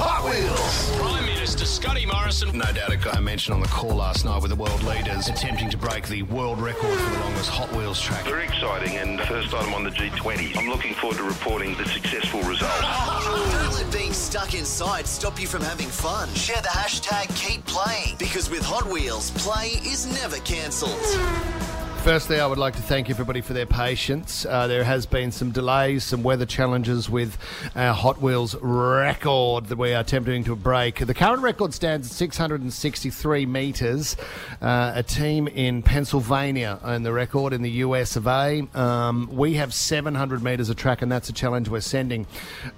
Hot Wheels. Prime Minister Scotty Morrison. No doubt it got a mention on the call last night with the world leaders attempting to break the world record for the longest Hot Wheels track. Very exciting and first item on the G20. I'm looking forward to reporting the successful result. Don't let being stuck inside stop you from having fun. Share the hashtag keep playing because with Hot Wheels, play is never cancelled. Firstly, I would like to thank everybody for their patience. Uh, there has been some delays, some weather challenges with our Hot Wheels record that we are attempting to break. The current record stands at 663 metres. Uh, a team in Pennsylvania own the record in the US of A. Um, we have 700 metres of track, and that's a challenge we're sending.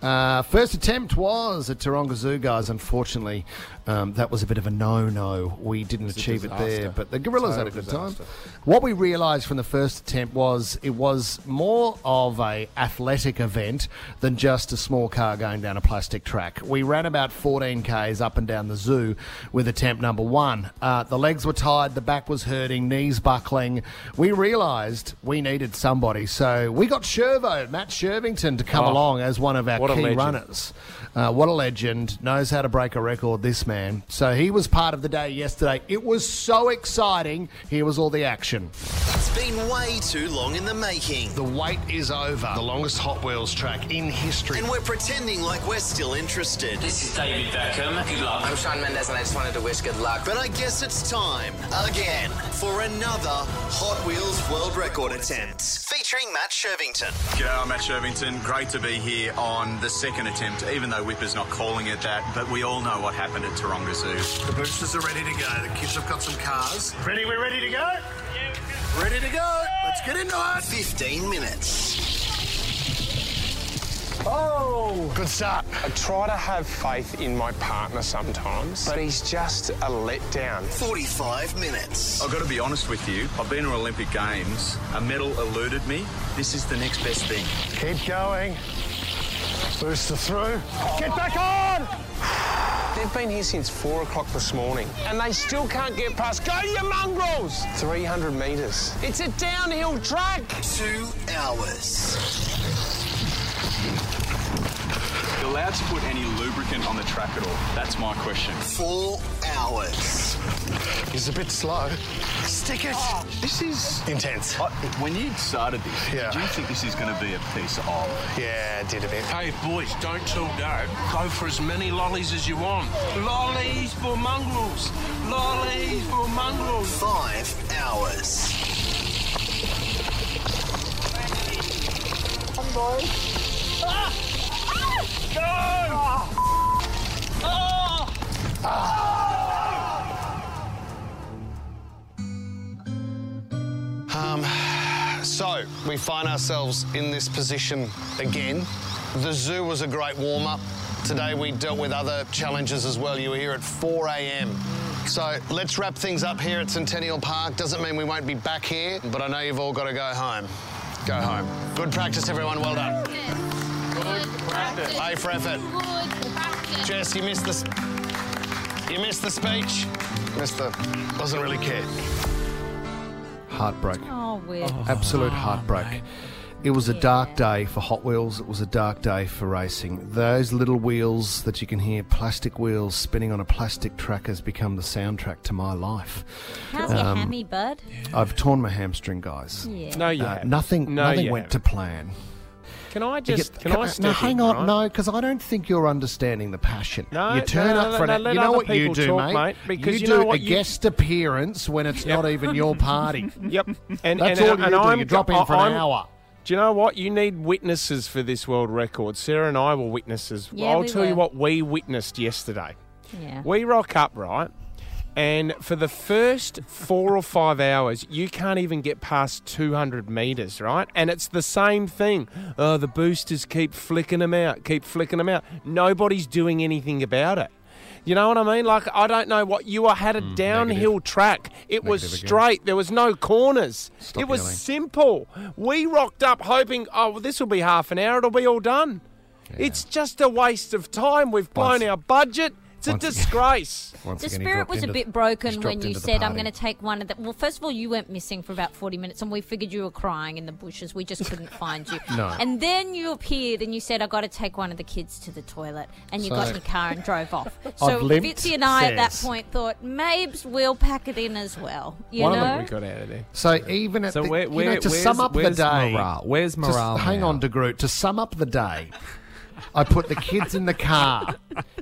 Uh, first attempt was at Taronga Zoo, guys. Unfortunately, um, that was a bit of a no-no. We didn't a achieve it there, but the Gorillas had a Total good time. What we realised from the first attempt was it was more of a athletic event than just a small car going down a plastic track. We ran about 14 k's up and down the zoo with attempt number one. Uh, the legs were tired, the back was hurting, knees buckling. We realised we needed somebody, so we got Shirvo, Matt Shirvington, to come Oh, along as one of our key runners. Uh, what a legend. Knows how to break a record, this man. So he was part of the day yesterday. It was so exciting. Here was all the action. It's been way too long in the making. The wait is over. The longest Hot Wheels track in history. And we're pretending like we're still interested. This is David Beckham. Good luck. I'm Shawn Mendes and I just wanted to wish good luck. But I guess it's time, again, for another Hot Wheels World Record attempt. Featuring Matt Shirvington. G'day, I'm Matt Shirvington. Great to be here on the second attempt, even though Wippa's not calling it that. But we all know what happened at Taronga Zoo. The boosters are ready to go. The kids have got some cars. Ready? We're ready to go? Ready to go. Let's get into it. 15 minutes. Oh! Good start. I try to have faith in my partner sometimes, but he's just a letdown. 45 minutes. I've got to be honest with you. I've been to Olympic Games. A medal eluded me. This is the next best thing. Keep going. Booster through. Get back on. They've been here since four o'clock this morning, and they still can't get past. Go you mongrels! 300 metres. It's a downhill track. Two hours. You're allowed to put any lubricant on the track at all? That's my question. Four hours. He's a bit slow. Stick it. Oh. This is intense. I, when you started this, Yeah. did you think this is going to be a piece of? Yeah, it did a bit. Hey boys, don't tell dad. Go for as many lollies as you want. Lollies for mongrels. Lollies for mongrels. Five hours. Ah! Ah! Ah. Um, so we find ourselves in this position again. The zoo was a great warm up. Today we dealt with other challenges as well. You were here at 4 a.m. So let's wrap things up here at Centennial Park. Doesn't mean we won't be back here, but I know you've all got to go home. Go home. Good practice, everyone. Well done. Good. A for effort. Jess, you missed the. You missed the speech. Missed the. Doesn't really care. Heartbreak. Oh, weird. Absolute heartbreak. It was a dark day for Hot Wheels. It was a dark day for racing. Those little wheels that you can hear, plastic wheels spinning on a plastic track, has become the soundtrack to my life. How's your Um, hammy, bud? I've torn my hamstring, guys. Yeah. No, you Uh, haven't. nothing. No, nothing you went haven't. to plan. Can I just? get- can I step no, hang in, on, right? no, because I don't think you're understanding the passion. No, you turn no, up no, for an, no, you know what you do, talk, mate. mate, because you, you know do what a you- guest appearance when it's Yep. not even your party. Yep. And That's and, all you and do. I'm You drop in for an I'm- hour. Do you know what? You need witnesses for this world record. Sarah and I were witnesses. Yeah, I'll we tell you what we witnessed yesterday. Yeah. We rock up, right? And for the first four or five hours, you can't even get past 200 metres, right? And it's the same thing. Oh, the boosters keep flicking them out, keep flicking them out. Nobody's doing anything about it. You know what I mean? Like, I don't know what you are, had a mm, downhill track. It was Negative again. straight. There was no corners. Stop it was yelling. simple. We rocked up hoping, oh, well, this will be half an hour. It'll be all done. It's just a waste of time. We've blown our budget. It's It's a Once again- disgrace. The spirit dropped was a bit broken when you said, "I'm going to take one of the." Well, first of all, you went missing for about 40 minutes, and we figured you were crying in the bushes. We just couldn't find you. No. And then you appeared, and you said, "I got to take one of the kids to the toilet," and you got in your car and drove off. So limped, Fitzy and I, at that point, thought, "Mabes, we'll pack it in as well." You One know. of them we got out of there. So even at So the, where- you know, to sum up the day, morale? Where's to- morale hang on, De Groot. To sum up the day, I put the kids in the car.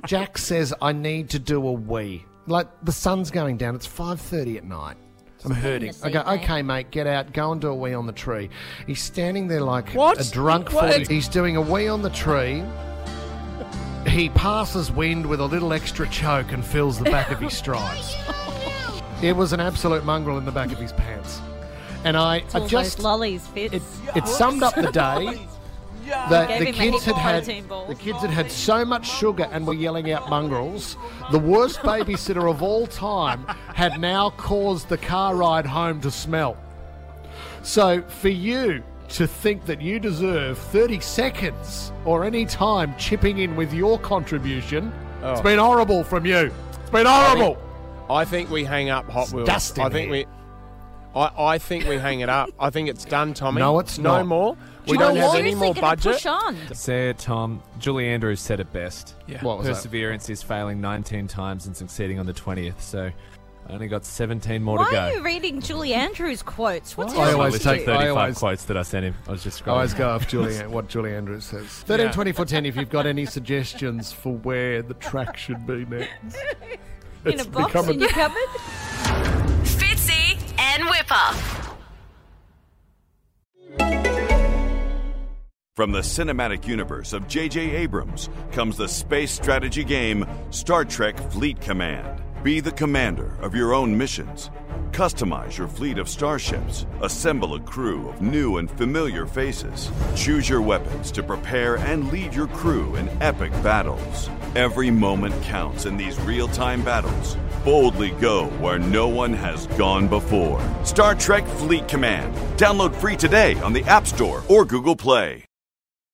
Jack says I need to do a wee. Like the sun's going down. It's five thirty at night. I'm hurting. I go, okay, mate, get out, go and do a wee on the tree. He's standing there like What? a drunk What? 40. He's doing a wee on the tree. He passes wind with a little extra choke and fills the back of his stripes. It was an absolute mongrel in the back of his pants. And I, It's I all just those lollies, Fitz. it, it summed up the day that Gave the kids had had the kids had had so much sugar and were yelling out mongrels. The worst babysitter of all time had now caused the car ride home to smell. So for you to think that you deserve 30 seconds or any time chipping in with your contribution—it's oh. been horrible from you. It's been horrible. I think we hang up Hot Wheels. dust in I think here. we. I, I think we hang it up. I think it's done, Tommy. No, it's no not. more. Do We you know don't have what? any Seriously more gonna budget. Push on. Say it, Tom. Julie Andrews said it best. Yeah. What was that? Perseverance is failing 19 times and succeeding on the 20th. So I only got 17 more Why to go. are you reading Julie Andrews quotes? What's I wrong always with take- you? I 35 always- quotes that I sent him. I was just I always scrolling. go off Julie, what Julie Andrews says. 13, 24, 10 if you've got any suggestions for where the track should be next. In It's a box become a- in your cupboard? From the cinematic universe of J.J. Abrams comes the space strategy game Star Trek Fleet Command. Be the commander of your own missions. Customize your fleet of starships. Assemble a crew of new and familiar faces. Choose your weapons to prepare and lead your crew in epic battles. Every moment counts in these real time battles. Boldly go where no one has gone before. Star Trek Fleet Command. Download free today on the App Store or Google Play.